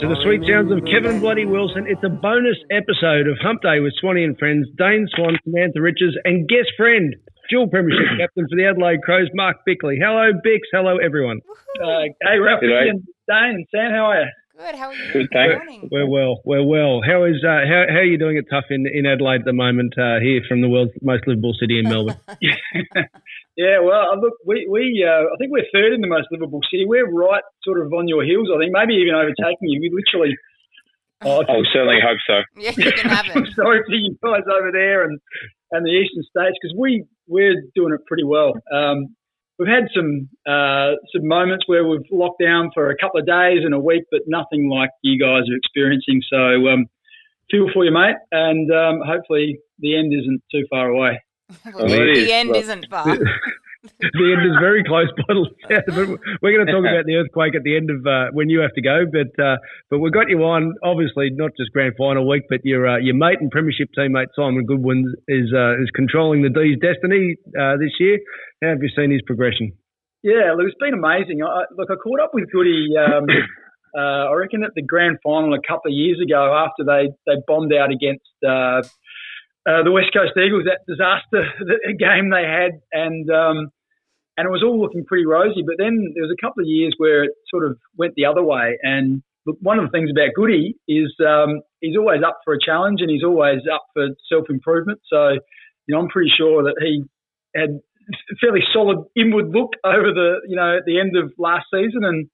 To the sweet sounds of Kevin Bloody Wilson, it's a bonus episode of Hump Day with Swanee and friends, Dane Swan, Samantha Richards, and guest friend, dual premiership captain for the Adelaide Crows, Mark Bickley. Hello, Bix. Hello, everyone. Uh, hey, Ralph and Dane and Sam, how are you? Good. How are you? Good, thanks. We're well. We're well. How is uh, how how are you doing it tough in, in Adelaide at the moment? Uh, here from the world's most livable city in Melbourne. Yeah, well, uh, look, we, we uh, I think we're third in the most livable city. We're right sort of on your heels, I think, maybe even overtaking you. We literally. Oh, I certainly hope so. Yeah, you can have it. sorry for you guys over there and, and the eastern states because we we're doing it pretty well. Um, we've had some uh, some moments where we've locked down for a couple of days and a week, but nothing like you guys are experiencing. So um, feel for you, mate, and um, hopefully the end isn't too far away. Well, Well, it the is. end Well, isn't far. the end is very close by the sound of it. We're going to talk about the earthquake at the end of uh, when you have to go, but uh, but we've got you on. Obviously, not just grand final week, but your uh, your mate and premiership teammate Simon Goodwin is uh, is controlling the D's destiny uh, this year. How have you seen his progression? Yeah, look, it's been amazing. I, look, I caught up with Goody. Um, uh, I reckon at the grand final a couple of years ago, after they they bombed out against uh, the West Coast Eagles, that disaster game they had, and um, and it was all looking pretty rosy. But then there was a couple of years where it sort of went the other way. And one of the things about Goody is um, he's always up for a challenge, and he's always up for self improvement. So, you know, I'm pretty sure that he had a fairly solid inward look over the you know at the end of last season, and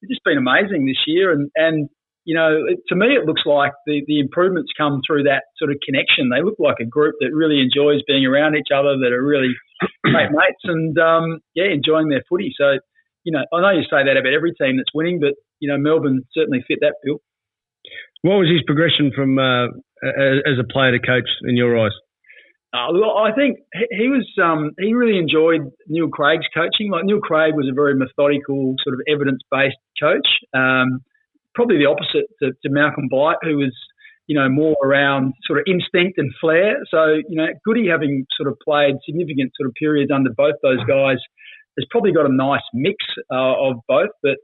it's just been amazing this year. And and you know, it, to me, it looks like the the improvements come through that sort of connection. They look like a group that really enjoys being around each other, that are really great mates, and um, yeah, enjoying their footy. So. You know, I know you say that about every team that's winning, but you know Melbourne certainly fit that bill. What was his progression from uh, as a player to coach in your eyes? Uh, well, I think he, was um, he really enjoyed Neil Craig's coaching. Like Neil Craig was a very methodical, sort of evidence based coach. Um, probably the opposite to, to Malcolm Blight, who was you know more around sort of instinct and flair. So you know, Goody having sort of played significant sort of periods under both those guys has probably got a nice mix uh, of both. But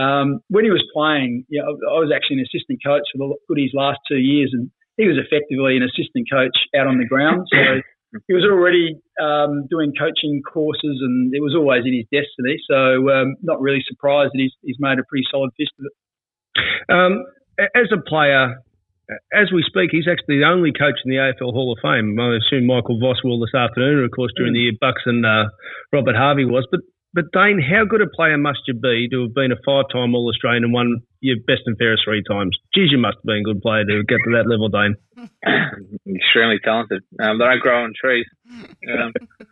um, when he was playing, you know, I was actually an assistant coach for the Goodies last two years, and he was effectively an assistant coach out on the ground. So he was already um, doing coaching courses, and it was always in his destiny. So um, not really surprised that he's, he's made a pretty solid fist of it. Um, as a player, as we speak, he's actually the only coach in the AFL Hall of Fame. I assume Michael Voss will this afternoon, and of course during the year Bucks and uh, Robert Harvey was. But but Dane, how good a player must you be to have been a five-time All Australian and won your best and fairest three times? Geez, you must have been a good player to get to that level, Dane. Extremely talented. Um, they don't grow on trees. Um,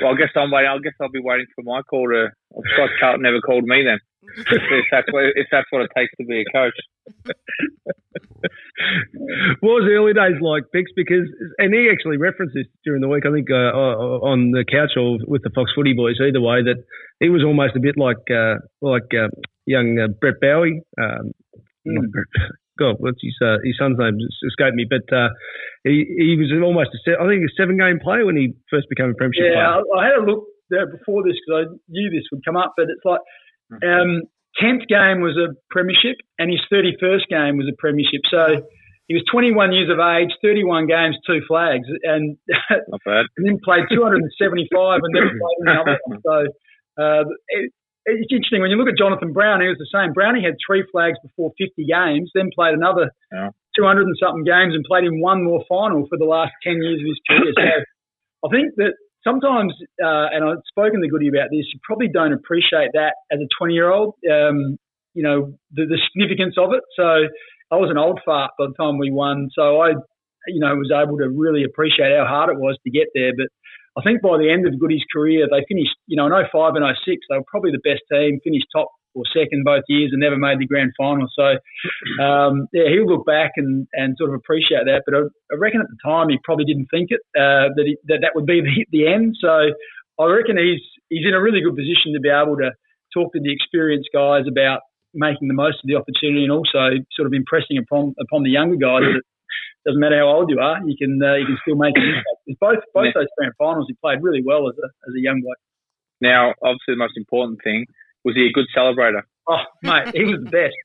well, I guess I'm waiting. I guess I'll be waiting for my call to. Scott Carlton never called me then. if that's what if that's what it takes to be a coach. what was the early days like, Bix? Because and he actually referenced this during the week. I think uh, on the couch or with the Fox Footy boys. Either way, that he was almost a bit like uh, like uh, young uh, Brett Bowey. Um, not Brett, God, what's his uh, his son's name? Escaped me, but uh, he he was almost a se- I think a seven game player when he first became a premiership Yeah, player. I, I had a look there before this because I knew this would come up, but it's like um, tenth game was a premiership and his thirty first game was a premiership. So he was 21 years of age, 31 games, two flags, and, Not bad. and then played 275 and never played another one. So uh, it, it's interesting when you look at Jonathan Brown. He was the same. Brownie had three flags before 50 games, then played another Yeah. 200 and something games, and played in one more final for the last 10 years of his career. So I think that sometimes, uh, and I've spoken to Goody about this, you probably don't appreciate that as a 20 year old. Um, you know the, the significance of it. So I was an old fart by the time we won. So I, you know, was able to really appreciate how hard it was to get there. But I think by the end of Goody's career, they finished, you know, in 05 and 06, they were probably the best team, finished top or second both years and never made the grand final. So, um, yeah, he'll look back and, and sort of appreciate that. But I, I reckon at the time he probably didn't think it, uh, that, he, that that would be the, the end. So I reckon he's, he's in a really good position to be able to talk to the experienced guys about making the most of the opportunity and also sort of impressing upon upon the younger guys that doesn't matter how old you are, you can uh, you can still make an impact. Both both those grand finals, he played really well as a as a young bloke. Now, obviously, the most important thing was he a good celebrator? Oh mate, he was the best.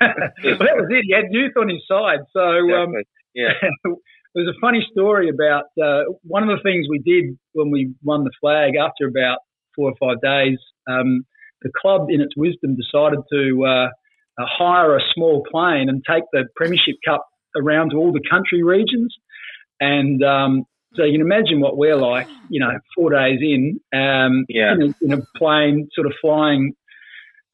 well, that was it. He had youth on his side, so um, Exactly. yeah. There's a funny story about uh, one of the things we did when we won the flag after about four or five days. Um, the club, in its wisdom, decided to uh, uh, hire a small plane and take the Premiership Cup around to all the country regions. And um, so you can imagine what we're like, you know, four days in, um, Yeah. in, a, in a plane sort of flying,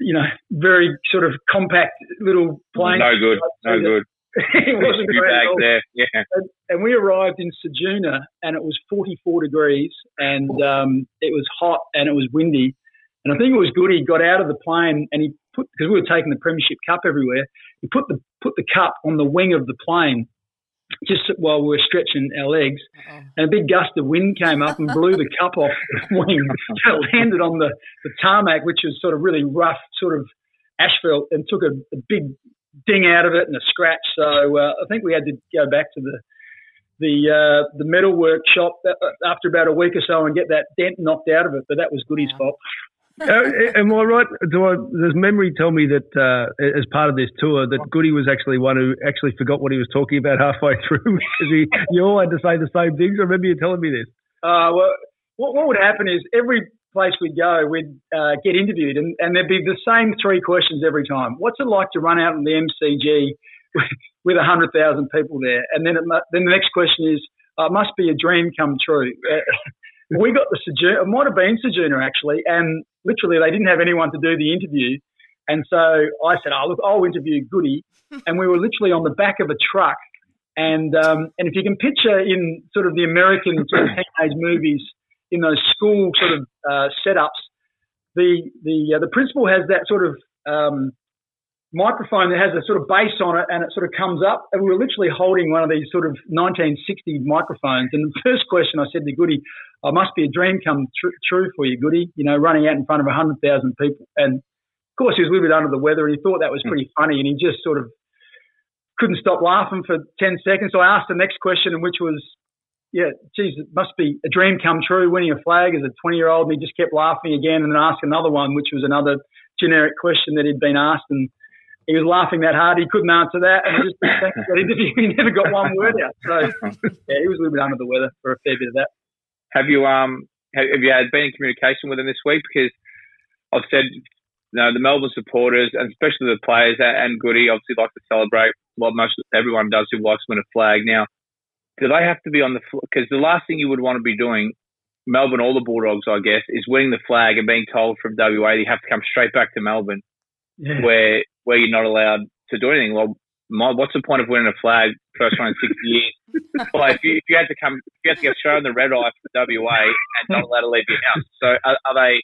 you know, very sort of compact little plane. No good. No good. it wasn't great at all there. Yeah. and, and we arrived in Ceduna and it was 44 degrees and um, it was hot and it was windy. And I think it was good. He got out of the plane and he put because we were taking the Premiership Cup everywhere. He put the put the cup on the wing of the plane just while we were stretching our legs. And a big gust of wind came up and blew the cup off the wing. So it landed on the, the tarmac, which was sort of really rough, sort of asphalt, and took a, a big ding out of it and a scratch. So uh, I think we had to go back to the the uh, the metal workshop after about a week or so and get that dent knocked out of it. But that was Goody's fault. Uh, am I right? Do I, does memory tell me that uh, as part of this tour that Goody was actually one who actually forgot what he was talking about halfway through? Because he, you all had to say the same things. I remember you telling me this. Uh, well, what, what would happen is every place we'd go, we'd uh, get interviewed, and, and there'd be the same three questions every time. What's it like to run out in the MCG with, with 100,000 people there? And then, it, then the next question is, uh, must be a dream come true. Uh, we got the Ceduna, it might have been Ceduna actually, and literally they didn't have anyone to do the interview. And so I said, oh, look, I'll interview Goody. And we were literally on the back of a truck. And, um, and if you can picture in sort of the American sort of teenage movies, in those school sort of uh, setups, the the uh, the principal has that sort of um, microphone that has a sort of bass on it, and it sort of comes up. And we were literally holding one of these sort of 1960 microphones. And the first question I said to Goody, oh, "I must be a dream come tr- true for you, Goody. You know, running out in front of 100,000 people." And of course, he was a little bit under the weather, and he thought that was hmm. pretty funny, and he just sort of couldn't stop laughing for 10 seconds. So I asked the next question, which was, yeah, geez, it must be a dream come true winning a flag as a 20 year old. And he just kept laughing again and then asked another one, which was another generic question that he'd been asked. And he was laughing that hard, he couldn't answer that. And he just for that interview, he never got one word out. So, yeah, he was a little bit under the weather for a fair bit of that. Have you um have, you had been in communication with him this week? Because I've said you know the Melbourne supporters and especially the players and, Goody obviously like to celebrate what most everyone does who likes to win a flag. Now, do they have to be on the because the last thing you would want to be doing, Melbourne or the Bulldogs, I guess, is winning the flag and being told from WA you have to come straight back to Melbourne Yeah. where where you're not allowed to do anything. Well, my, what's the point of winning a flag first one in six years? well, if you, if you had to come, if you had to get shown the red eye for WA and not allowed to leave your house, so are, are they?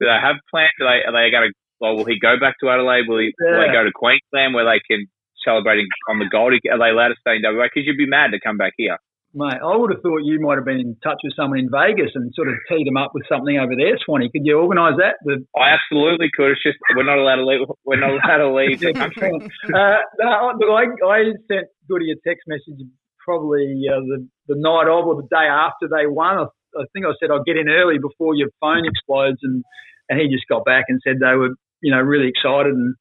Do they have plans? Are they? Are they going to? Well, will he go back to Adelaide? Will he? Will they go to Queensland where they can celebrating on the Gold? Are they allowed to stay in WA? Because you'd be mad to come back here. Mate, I would have thought you might have been in touch with someone in Vegas and sort of teed them up with something over there, Swanee. Could you organise that? The, I absolutely could. It's just we're not allowed to leave. We're not allowed to leave the country. uh, no, look, I, I sent Goody a text message probably uh, the, the night of or the day after they won. I, I think I said I'll get in early before your phone explodes, and, and he just got back and said they were you know really excited and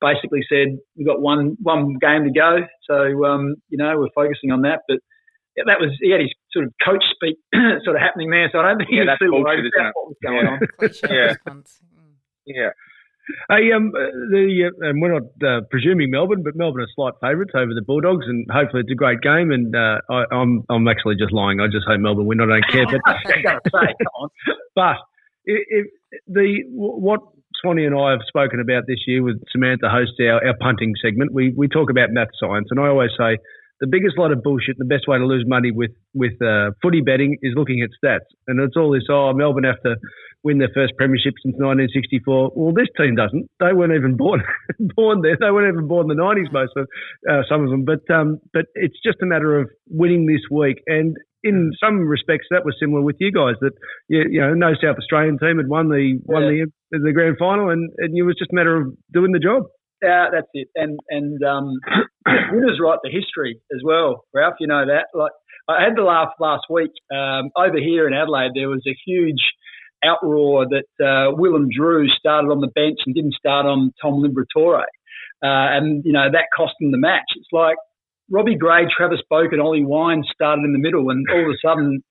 basically said we've got one one game to go, so um, you know we're focusing on that. But that was he had his sort of coach speak sort of happening there, so I don't think Yeah, he was that's too worried about it? what was going Yeah. on. Yeah. Mm. Yeah. Hey, um, uh, the uh, and we're not uh, presuming Melbourne, but Melbourne are slight favourites over the Bulldogs, and hopefully it's a great game. And uh, I, I'm I'm actually just lying. I just hope Melbourne win. I don't care. But I was going to say, but if, if the what Swanee and I have spoken about this year with Samantha hosts our, our punting segment, we we talk about math science, and I always say the biggest lot of bullshit. The best way to lose money with with uh, footy betting is looking at stats, and it's all this. Oh, Melbourne have to win their first premiership since 1964. Well, this team doesn't. They weren't even born born there. They weren't even born in the 90s, most of uh, some of them. But um, but it's just a matter of winning this week. And in some respects, that was similar with you guys. That you, you know, no South Australian team had won the won the the grand final, and, and it was just a matter of doing the job. Yeah, that's it. And and um, winners write the history as well, Ralph. You know that. Like I had the laugh last week um, over here in Adelaide. There was a huge outroar that uh, Willem Drew started on the bench and didn't start on Tom Liberatore, uh, and you know that cost them the match. It's like Robbie Gray, Travis Boak, and Ollie Wine started in the middle, and all of a sudden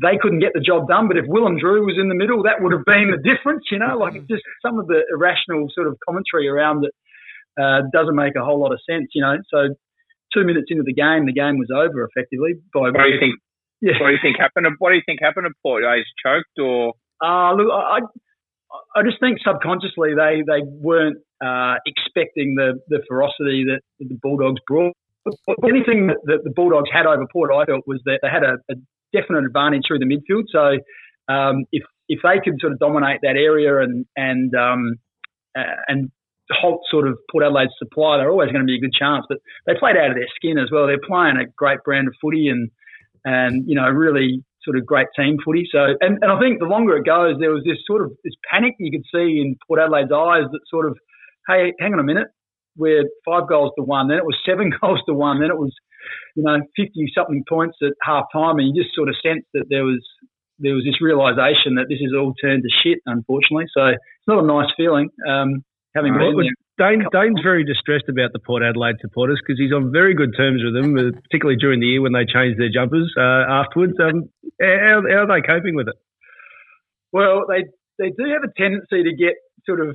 they couldn't get the job done. But if Willem Drew was in the middle, that would have been the difference. You know, like it's just some of the irrational sort of commentary around it uh, doesn't make a whole lot of sense. You know, so two minutes into the game, the game was over effectively. By What do you think? Yeah. What do you think happened? What do you think happened to Port? Is choked or? Uh, look, I, I just think subconsciously they, they weren't uh, expecting the, the ferocity that the Bulldogs brought. The only thing that, the Bulldogs had over Port, I felt, was that they had a, a definite advantage through the midfield. So um, if if they could sort of dominate that area and and um, and halt sort of Port Adelaide's supply, they're always going to be a good chance. But they played out of their skin as well. They're playing a great brand of footy and and you know really sort of great team footy. So and, and I think the longer it goes, there was this sort of this panic you could see in Port Adelaide's eyes that sort of, hey, hang on a minute, we're five goals to one, then it was seven goals to one, then it was, you know, fifty something points at half time, and you just sort of sensed that there was there was this realization that this is all turned to shit, unfortunately. So it's not a nice feeling. Um, having been there. Dane, Dane's very distressed about the Port Adelaide supporters because he's on very good terms with them, uh, particularly during the year when they changed their jumpers uh, afterwards. Um, how, how are they coping with it? Well, they they do have a tendency to get sort of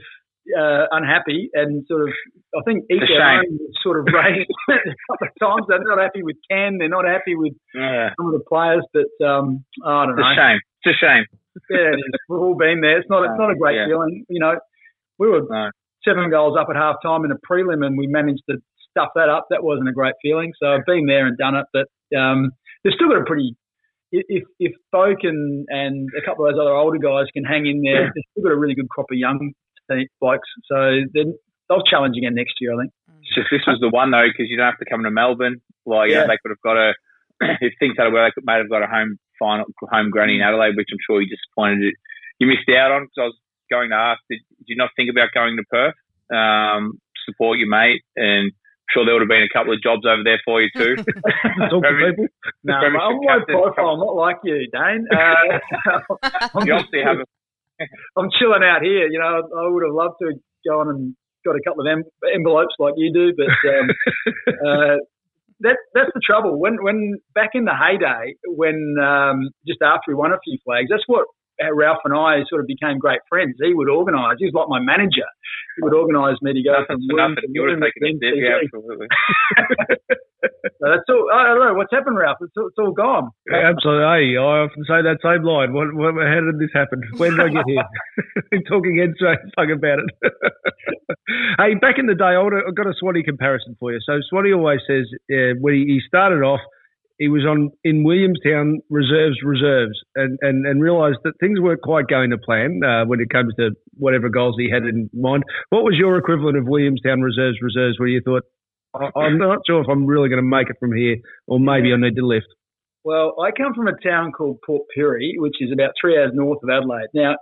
uh, unhappy and sort of I think each It's their own sort of raised a couple of times. They're not happy with Ken. They're not happy with Yeah. some of the players. But um, I don't know. It's a shame. It's a shame. Yeah, it. We've all been there. It's not it's not a great Yeah. feeling. You know, we were No. Seven goals up at half time in a prelim and we managed to stuff that up. That wasn't a great feeling. So I've been there and done it. But um, they've still got a pretty. If if Boak and, and a couple of those other older guys can hang in there, they've still got a really good crop of young blokes. So then they'll challenge again next year, I think. Just this was the one though because you don't have to come to Melbourne. Like Yeah. yeah. they could have got a if things had well, they could may have got a home final, home granny in Adelaide, which I'm sure you disappointed. You, you missed out on because I was going to ask. Did, did you not think about going to Perth? Um, support your mate, and I'm sure there would have been a couple of jobs over there for you too. Talk to people. No, I'm low captain. profile, not like you, Dane. Uh, I'm, you just- obviously have a I'm chilling out here. You know, I would have loved to have gone and got a couple of em- envelopes like you do, but um, uh, that that's the trouble. When when back in the heyday, when um, just after we won a few flags, that's what Ralph and I sort of became great friends. He would organise. He was like my manager. He would organise me to go from nothing for room nothing. to You would have room taken a. Yeah, absolutely. So that's all. I don't know what's happened, Ralph. It's all, it's all gone. Absolutely. Hey, I often say that same line. What, what, how did this happen? When did I get here? Talking heads straight fuck about it. hey, back in the day, I would've- I've got a Swanee comparison for you. So Swanee always says uh, when he, he started off, he was on in Williamstown reserves, reserves, and, and, and realised that things weren't quite going to plan uh, when it comes to whatever goals he had in mind. What was your equivalent of Williamstown reserves, reserves, where you thought, I'm not sure if I'm really going to make it from here, or maybe I need to lift? Well, I come from a town called Port Pirie, which is about three hours north of Adelaide. Now,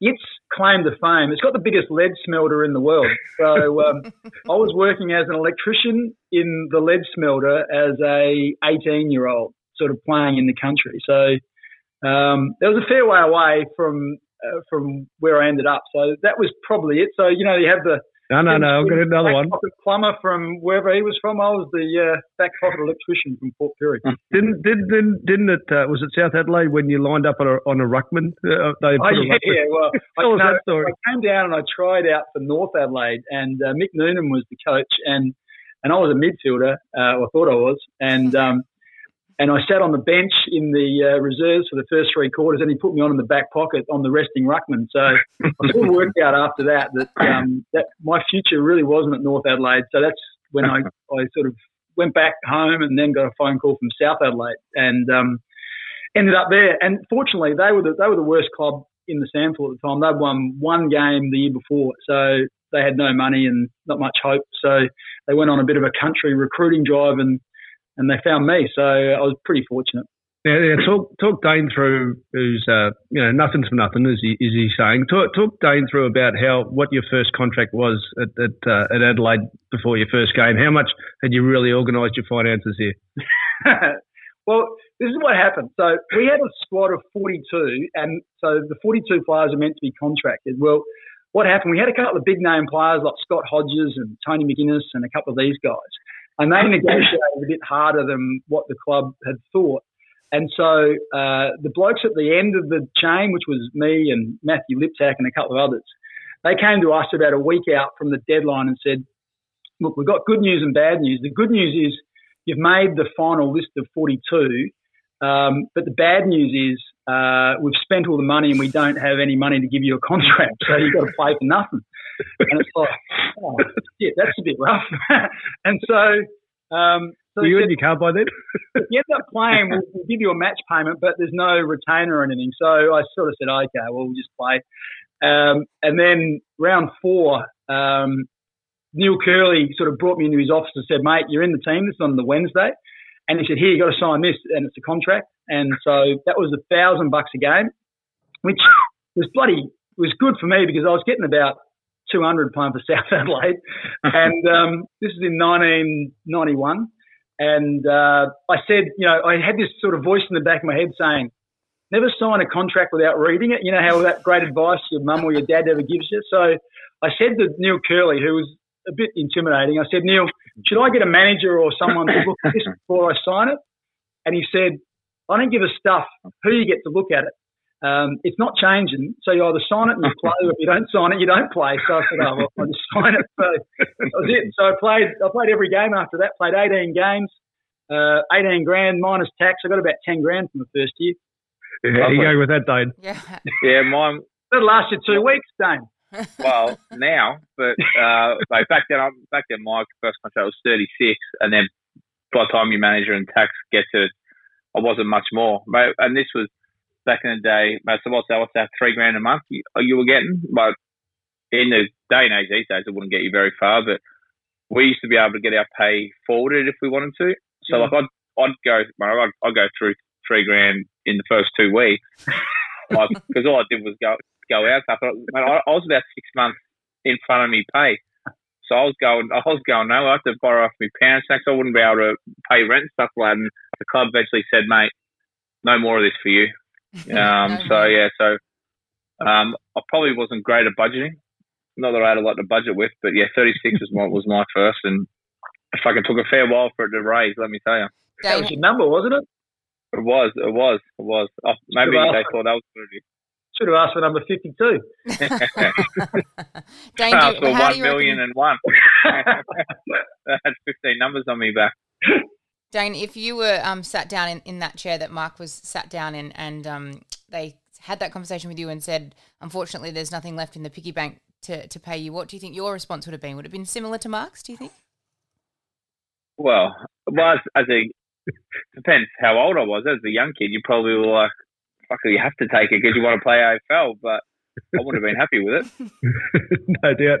its claim to fame, it's got the biggest lead smelter in the world. So um, I was working as an electrician in the lead smelter as a 18 year old, sort of playing in the country. So um, that was a fair way away from uh, from where I ended up. So that was probably it. So you know, you have the No, no, no. I've got another one. The plumber from wherever he was from. I was the uh, back pocket electrician from Port Pirie. didn't didn't didn't, didn't it? Uh, was it South Adelaide when you lined up on a, on a ruckman? Uh, they oh yeah, yeah. Well, I, no, I, came down and I tried out for North Adelaide, and uh, Mick Noonan was the coach, and and I was a midfielder. Uh, I thought I was, and um, and I sat on the bench in the uh, reserves for the first three quarters, and he put me on in the back pocket on the resting ruckman. So I sort of worked out after that that um, that my future really wasn't at North Adelaide. So that's when I, I sort of went back home and then got a phone call from South Adelaide and um, ended up there. And fortunately, they were the, they were the worst club in the SANFL at the time. They'd won one game the year before, so they had no money and not much hope. So they went on a bit of a country recruiting drive and and they found me. So I was pretty fortunate. Yeah. Talk talk Dane through who's uh, you know nothing's for nothing, is he is he saying? Talk talk Dane through about how what your first contract was at at, uh, at Adelaide before your first game. How much had you really organised your finances here? well, this is what happened. So we had a squad of 42, and so the 42 players are meant to be contracted. Well, what happened? We had a couple of big name players like Scott Hodges and Tony McGuinness and a couple of these guys and they negotiated a bit harder than what the club had thought. And so uh, the blokes at the end of the chain, which was me and Matthew Liptak and a couple of others, they came to us about a week out from the deadline and said, "Look, we've got good news and bad news. The good news is you've made the final list of 42, um, but the bad news is uh, we've spent all the money and we don't have any money to give you a contract, so you've got to play for nothing." And it's like, oh, yeah, that's a bit rough. and so, um, so Were you in your car by then? you end up playing, we'll, we'll, give you a match payment, but there's no retainer or anything. So I sort of said, okay, well, we'll just play. Um, and then round four, um, Neil Kerley sort of brought me into his office and said, mate, you're in the team. This is on the Wednesday. And he said, here, you've got to sign this. And it's a contract. And so that was a thousand bucks a game, which was bloody, was good for me because I was getting about 200 playing for South Adelaide. and um, this is in 1991. And uh, I said, you know, I had this sort of voice in the back of my head saying, never sign a contract without reading it. You know how that great advice your mum or your dad ever gives you. So I said to Neil Kerley, who was a bit intimidating, I said, Neil, should I get a manager or someone to look at this before I sign it? And he said, I don't give a stuff who you get to look at it. Um, it's not changing. So you either sign it and you play, or if you don't sign it, you don't play. So I said, oh, well, I'll just sign it. So that was it. So I played, I played every game after that, played 18 games, uh, 18 grand minus tax. I got about 10 grand from the first year. Yeah, how you go with that, Dane? Yeah. Yeah, mine. That lasted two weeks, Dane. well, now, but uh, like back then, back then, my first contract was 36, and then by the time your manager and tax get to, I wasn't much more. And this was back in the day, most of us, what's that, three grand a month you, you were getting? But in the day and age these days, it wouldn't get you very far. But we used to be able to get our pay forwarded if we wanted to. So yeah. like I'd, I'd go, I'd, I'd go through three grand in the first two weeks, because like, all I did was go go out. I, I, I was about six months in front of me pay. So I was going, I was going no, I had to borrow off my parents next. I wouldn't be able to pay rent and stuff like that. And the club eventually said, mate, no more of this for you. Um, so yeah, so um, I probably wasn't great at budgeting. Not that I had a lot to budget with, but yeah, 36 was my was my first, and I fucking took a fair while for it to raise. Let me tell you. That was your number, wasn't it? It was. It was. It was. Oh, maybe they thought that was good. Should have asked for number 52. Dane, asked for one million and one. that had 15 numbers on me back. Dane, if you were um, sat down in, in that chair that Mark was sat down in and um, they had that conversation with you and said, unfortunately, there's nothing left in the piggy bank to, to pay you, what do you think your response would have been? Would it have been similar to Mark's, do you think? Well, well as, as a, depends how old I was. As a young kid, you probably were like, fuck, you have to take it because you want to play AFL, but I wouldn't have been happy with it. no doubt.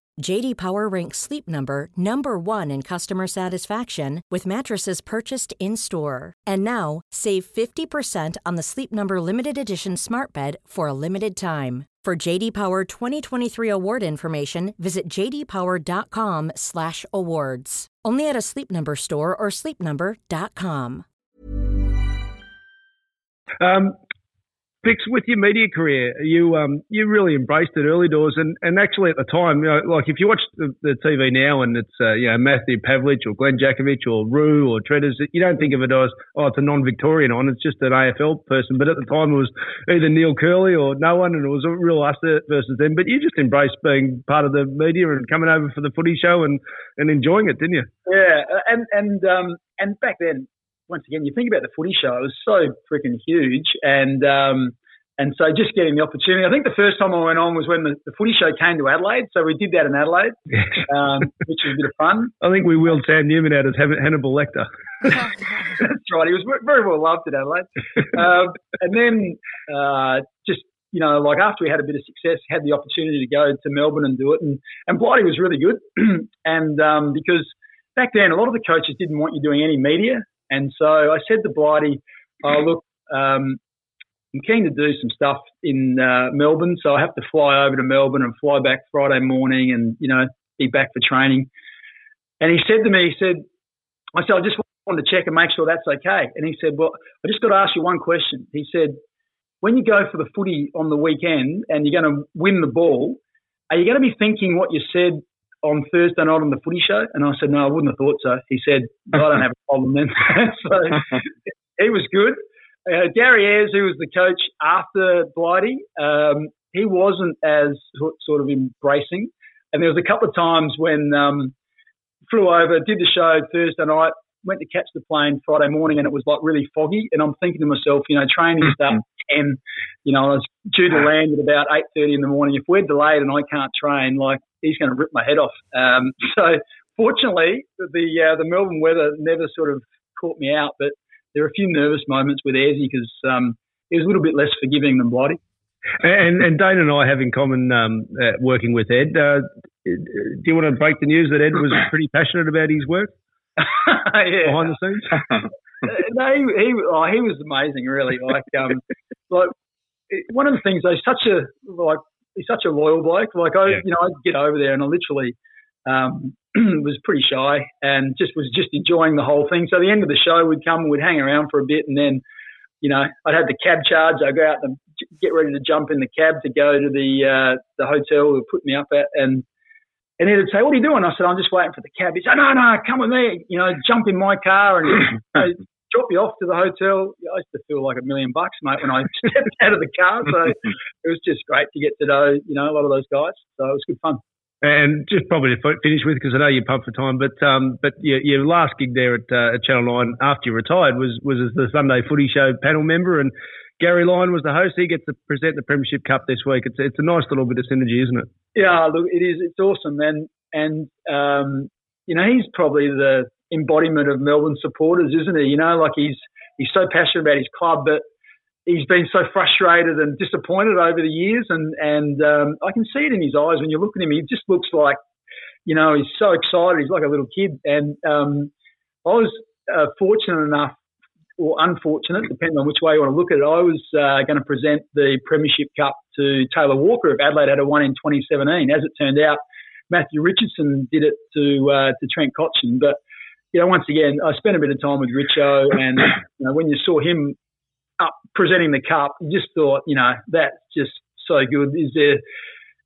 JD Power ranks Sleep Number number 1 in customer satisfaction with mattresses purchased in-store. And now, save 50% on the Sleep Number limited edition Smart Bed for a limited time. For JD Power 2023 award information, visit jdpower.com/awards. Only at a Sleep Number store or sleepnumber.com. Um, Bix with your media career, you um, you really embraced it early doors, and, and actually at the time, you know, like if you watch the, the TV now and it's uh, you know Matthew Pavlich or Glenn Jakovich or Roo or Treaders, you don't think of it as oh it's a non-Victorian on, it's just an AFL person. But at the time, it was either Neil Kerley or no one, and it was a real us versus them. But you just embraced being part of the media and coming over for the footy show and, and enjoying it, didn't you? Yeah, and and um, and back then once again, you think about the footy show, it was so freaking huge. And um, and so just getting the opportunity. I think the first time I went on was when the, the footy show came to Adelaide. So we did that in Adelaide, um, which was a bit of fun. I think we wheeled Sam Newman out as Hannibal Lecter. That's right. He was very well loved at Adelaide. Um, and then uh, just you know, like after we had a bit of success, had the opportunity to go to Melbourne and do it, and and Blighty was really good, and um, because back then a lot of the coaches didn't want you doing any media, and so I said to Blighty, oh, look, um, I'm keen to do some stuff in uh, Melbourne, so I have to fly over to Melbourne and fly back Friday morning and, you know, be back for training. And he said to me, he said, I said, I just wanted to check and make sure that's okay. And he said, well, I just got to ask you one question. He said, when you go for the footy on the weekend and you're going to win the ball, are you going to be thinking what you said on Thursday night on the footy show? And I said, no, I wouldn't have thought so. He said, I don't have problem then. so he was good. Uh, Gary Ayres, who was the coach after Blighty, um, he wasn't as sort of embracing. And there was a couple of times when um, flew over, did the show Thursday night, went to catch the plane Friday morning, and it was like really foggy. And I'm thinking to myself, you know, training starts at ten. You know, I was due to land at about eight thirty in the morning. If we're delayed and I can't train, like he's going to rip my head off. Um, so fortunately, the uh, the Melbourne weather never sort of caught me out, but there were a few nervous moments with Ayresy because um, he was a little bit less forgiving than Blighty. And, and Dane and I have in common um, uh, working with Ed. Uh, do you want to break the news that Ed was pretty passionate about his work yeah. behind the scenes? no, he he, oh, he was amazing, really. Like, um, like one of the things, he's such a like he's such a loyal bloke. Like I, yeah. you know, I'd get over there and I literally um, was pretty shy and just was just enjoying the whole thing. So the end of the show, we'd come, we'd hang around for a bit, and then, you know, I'd have the cab charge. I'd go out and get ready to jump in the cab to go to the uh, the hotel who put me up at, and and he'd say, "What are you doing?" I said, "I'm just waiting for the cab." He said, "No, no, come with me. You know, jump in my car and." you know, drop you off to the hotel. I used to feel like a million bucks, mate, when I stepped out of the car. So it was just great to get to know, you know, a lot of those guys. So it was good fun. And just probably to finish with, because I know you're pumped for time, but um, but your, your last gig there at, uh, at Channel Nine after you retired was was as the Sunday Footy Show panel member, and Gary Lyon was the host. He gets to present the Premiership Cup this week. It's it's a nice little bit of synergy, isn't it? Yeah, look, it is. It's awesome, and and um, you know he's probably the embodiment of Melbourne supporters, isn't he? You know, like he's he's so passionate about his club, but he's been so frustrated and disappointed over the years, and and um, I can see it in his eyes when you look at him. He just looks like, you know, he's so excited. He's like a little kid. And um, I was uh, fortunate enough, or unfortunate, depending on which way you want to look at it. I was uh, going to present the Premiership Cup to Taylor Walker if Adelaide had a one in 2017. As it turned out, Matthew Richardson did it to uh, to Trent Cotchin, but you know, once again, I spent a bit of time with Richo, and you know, when you saw him up presenting the cup, you just thought, you know, that's just so good. Is there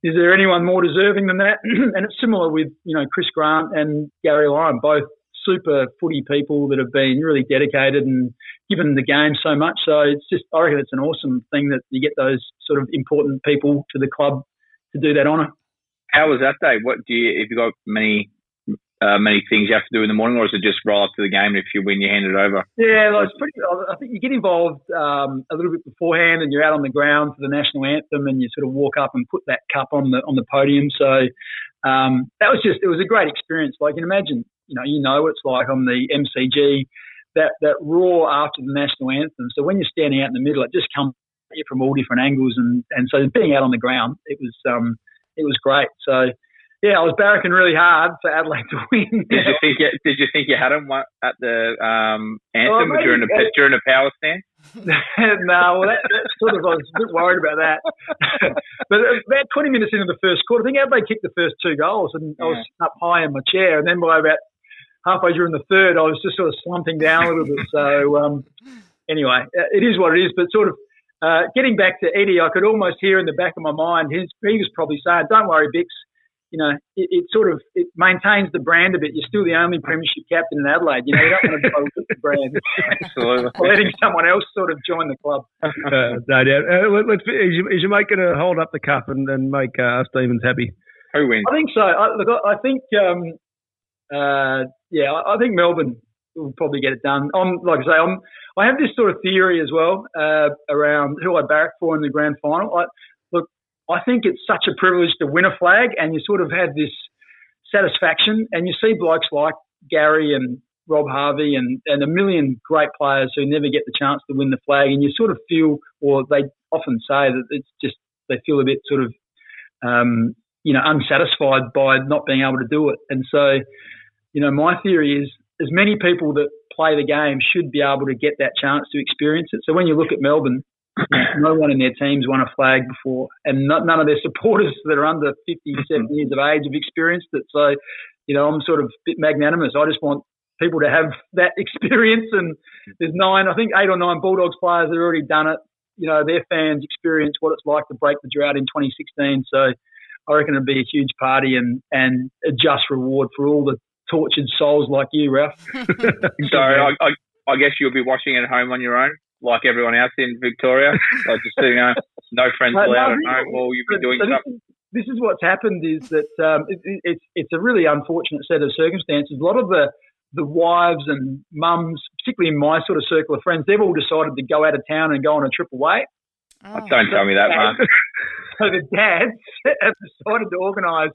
is there anyone more deserving than that? and it's similar with you know Chris Grant and Gary Lyon, both super footy people that have been really dedicated and given the game so much. So it's just I reckon it's an awesome thing that you get those sort of important people to the club to do that honour. How was that day? What do you? Have you got many uh, many things you have to do in the morning, or is it just roll up to the game and if you win, you hand it over? Yeah, well, it's pretty. I think you get involved um, a little bit beforehand, and you're out on the ground for the national anthem, and you sort of walk up and put that cup on the on the podium. So um, that was just it was a great experience. Like you can imagine, you know, you know what it's like on the MCG, that that roar after the national anthem. So when you're standing out in the middle, it just comes at you from all different angles, and and so being out on the ground, it was um, it was great. So yeah, I was barracking really hard for Adelaide to win. did you think you, did you think you had him at the um, anthem oh, during the during the power stand? no, well, that, that, sort of I was a bit worried about that. but about 20 minutes into the first quarter, I think Adelaide kicked the first two goals, and yeah. I was up high in my chair. And then by about halfway during the third, I was just sort of slumping down a little bit. So um, anyway, it is what it is. But sort of uh, getting back to Eddie, I could almost hear in the back of my mind, his, he was probably saying, "Don't worry, Bix." You know, it, it, sort of it maintains the brand a bit. You're still the only premiership captain in Adelaide. You know, you don't want to go with the brand. Absolutely. Letting someone else sort of join the club. Uh, no doubt. Uh, let, is, your, is your mate going to hold up the cup and, and make uh, Stevens happy? Who wins? I think so. I, look, I think, um, uh, yeah, I, I think Melbourne will probably get it done. I'm like I say, I'm I have this sort of theory as well uh, around who I barrack for in the grand final. I, I think it's such a privilege to win a flag, and you sort of have this satisfaction. And you see blokes like Gary and Rob Harvey and, and a million great players who never get the chance to win the flag, and you sort of feel, or they often say that it's just they feel a bit sort of, um, you know, unsatisfied by not being able to do it. And so, you know, my theory is as many people that play the game should be able to get that chance to experience it. So when you look at Melbourne, no one in their teams won a flag before, and not, none of their supporters that are under 57 mm-hmm. years of age have experienced it. So, you know, I'm sort of a bit magnanimous. I just want people to have that experience. And there's nine, I think eight or nine Bulldogs players that have already done it. You know, their fans experience what it's like to break the drought in 2016. So I reckon it'll be a huge party and, and a just reward for all the tortured souls like you, Ralph. so I, I, I guess you'll be watching at home on your own like everyone else in Victoria. like just you know, no friends allowed at home, or you've been doing so something. This is, what's happened is that um, it, it's it's a really unfortunate set of circumstances. A lot of the the wives and mums, particularly in my sort of circle of friends, they've all decided to go out of town and go on a trip away. Oh. Don't tell me that, Mark. so the dads have decided to organise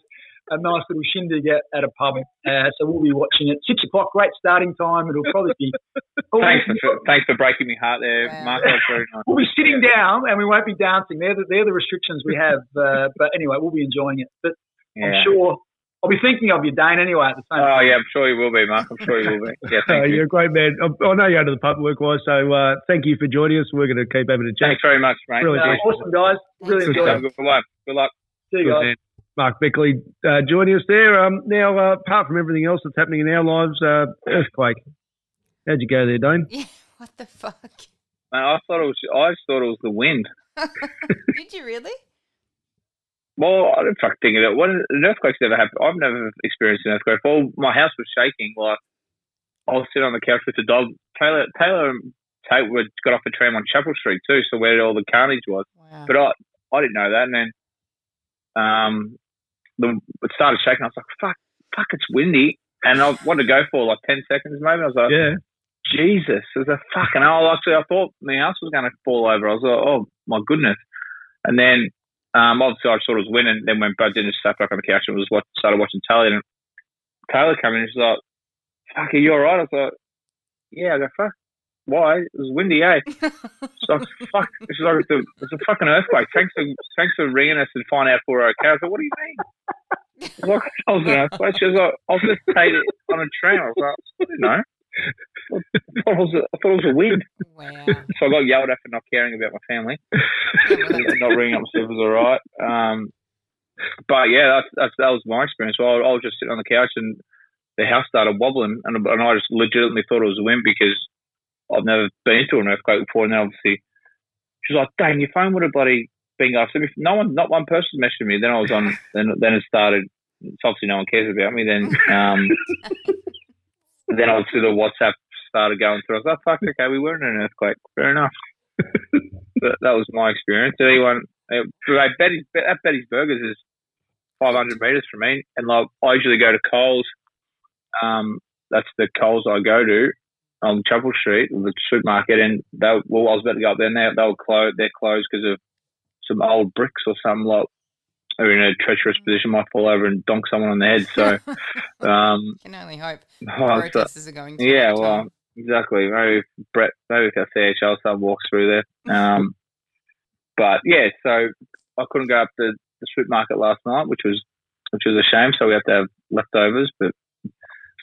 a nice little shindig at, at a pub. Uh, so we'll be watching it six o'clock. Great starting time. It'll probably be. thanks, for, thanks for breaking my heart there, wow. Mark. Nice. We'll be sitting down and we won't be dancing. They're the, they're the restrictions we have. Uh, but anyway, we'll be enjoying it. But yeah. I'm sure I'll be thinking of you, Dane, anyway, at the same Oh, time. yeah, I'm sure you will be, Mark. I'm sure you will be. Yeah, thank you. You're a great man. I know you're under the pub work-wise, so uh, thank you for joining us. We're going to keep having a chat. Thanks very much, mate. Really uh, awesome, guys. Really enjoyed it. Good luck. Good luck. See you guys. Mark Bickley uh, joining us there. Um, now, uh, apart from everything else that's happening in our lives, uh, earthquake. How'd you go there, Dane? Yeah, what the fuck? Man, I thought it was. I thought it was the wind. Did you really? Well, I didn't fucking think of it. What an earthquake's never happened. I've never experienced an earthquake. Well, my house was shaking. Like I was sitting on the couch with the dog. Taylor, Taylor, Taylor got off the tram on Chapel Street too, so where all the carnage was. Wow. But I, I didn't know that. And then, um, the it started shaking. I was like, "Fuck, fuck, it's windy," and I wanted to go for like ten seconds maybe. I was like, "Yeah." Jesus, there's a fucking hell. Actually, I thought my house was going to fall over. I was like, oh my goodness. And then, um, obviously, I sort of was winning. Then when Brad just sat back on the couch and was what started watching Taylor, and Taylor came in and she's like, "Fuck, are you all right?" I was like, "Yeah." I go, "Fuck." Why? It was windy, eh? so fuck, it's like the, it's a fucking earthquake. Thanks for thanks for ringing us and find out if we're okay. I was like, what do you mean? I was like, I was an earthquake. She was like, I was just paid it on a tram. I was like, I know. I thought, it was a, I thought it was a wind. Wow. So I got yelled at for not caring about my family, not ringing up stuff was all right. Um, but yeah, that's, that's, that was my experience. So I, I was just sitting on the couch and the house started wobbling, and, and I just legitimately thought it was a wind because I've never been to an earthquake before. And then obviously, she was like, "Dang, your phone would have bloody been off." So if no one, not one person messaged me. Then I was on. then then it started. It's obviously no one cares about me. Then um, then obviously the WhatsApp started going through. I was like, "Fuck, okay, we were in an earthquake. Fair enough." that, that was my experience. Anyone? Uh, Betty's at Betty's Burgers is 500 meters from me, and like I usually go to Coles. Um, that's the Coles I go to on Chapel Street, the supermarket, and they well, I was about to go up there, and they, they were closed. They're closed because of some old bricks or something like. They're in a treacherous position, might fall over and donk someone on the head. So, um, Can only hope. oh, so- are going. To yeah, well, top. exactly. Maybe if Brett, maybe if our CHL sub walks through there. Um, but yeah, so I couldn't go up to the supermarket last night, which was which was a shame. So we have to have leftovers, but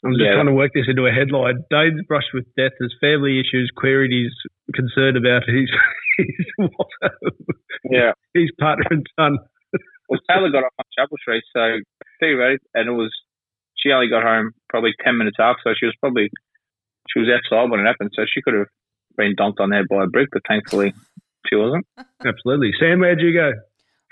I'm just Yeah. trying to work this into a headline. Dane's brushed with death as family issues queried his concern about his his, yeah. his partner and son. Well, Taylor got off on Chapel Street, so theoretically, and it was she only got home probably ten minutes after, so she was probably she was outside when it happened, so she could have been dunked on there by a brick, but thankfully she wasn't. Absolutely. Sam, where'd you go?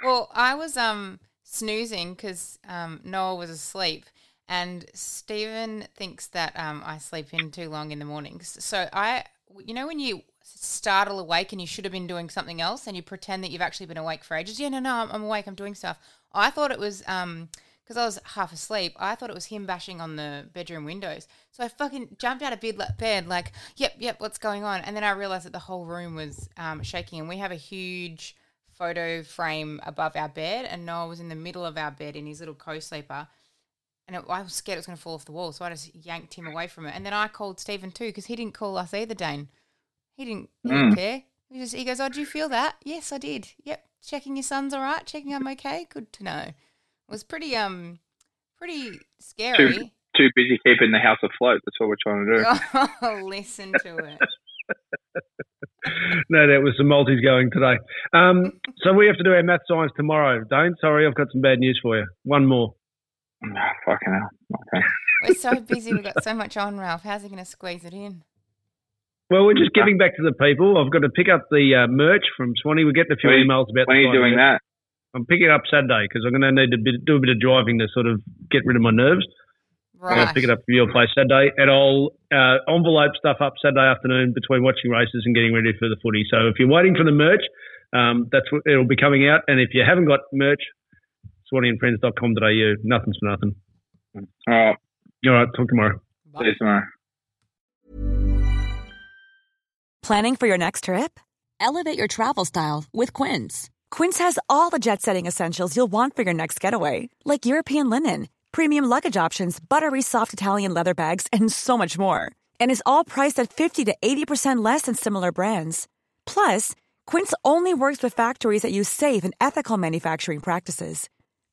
Well, I was um snoozing because um, Noah was asleep, and Stephen thinks that um, I sleep in too long in the mornings. So I, you know, when you startle awake and you should have been doing something else, and you pretend that you've actually been awake for ages. Yeah, no, no, I'm, I'm awake. I'm doing stuff. I thought it was um because I was half asleep. I thought it was him bashing on the bedroom windows. So I fucking jumped out of bed, bed like, yep, yep, what's going on? And then I realized that the whole room was um, shaking, and we have a huge photo frame above our bed, and Noah was in the middle of our bed in his little co-sleeper. And it, I was scared it was going to fall off the wall, so I just yanked him away from it. And then I called Stephen too because he didn't call us either, Dane. He didn't, he didn't Mm. care. He just he goes, "Oh, do you feel that?" Yes, I did. Yep, checking your son's all right, checking I'm okay. Good to know. It was pretty um pretty scary. Too busy keeping the house afloat. That's what we're trying to do. Oh, listen to it. No, that was the multis going today. Um, so we have to do our math science tomorrow. Dane, sorry, I've got some bad news for you. One more. Fucking hell. Okay. We're so busy. We've got so much on, Ralph. How's he going to squeeze it in? Well, we're just giving back to the people. I've got to pick up the uh, merch from Swanee. We're getting a few When emails about When are you doing merch. that? I'm picking it up Saturday because I'm going to need to bit, do a bit of driving to sort of get rid of my nerves. Right. I'm going Right. to pick it up from your place Saturday, and I'll uh, envelope stuff up Saturday afternoon between watching races and getting ready for the footy. So if you're waiting for the merch, um, that's what it'll be coming out. And if you haven't got merch, swaneeandfriends.com.au. Nothing's for nothing. All right. All right, talk tomorrow. See you tomorrow. Planning for your next trip? Elevate your travel style with Quince. Quince has all the jet setting essentials you'll want for your next getaway, like European linen, premium luggage options, buttery soft Italian leather bags, and so much more. And is all priced at 50 to 80% less than similar brands. Plus, Quince only works with factories that use safe and ethical manufacturing practices.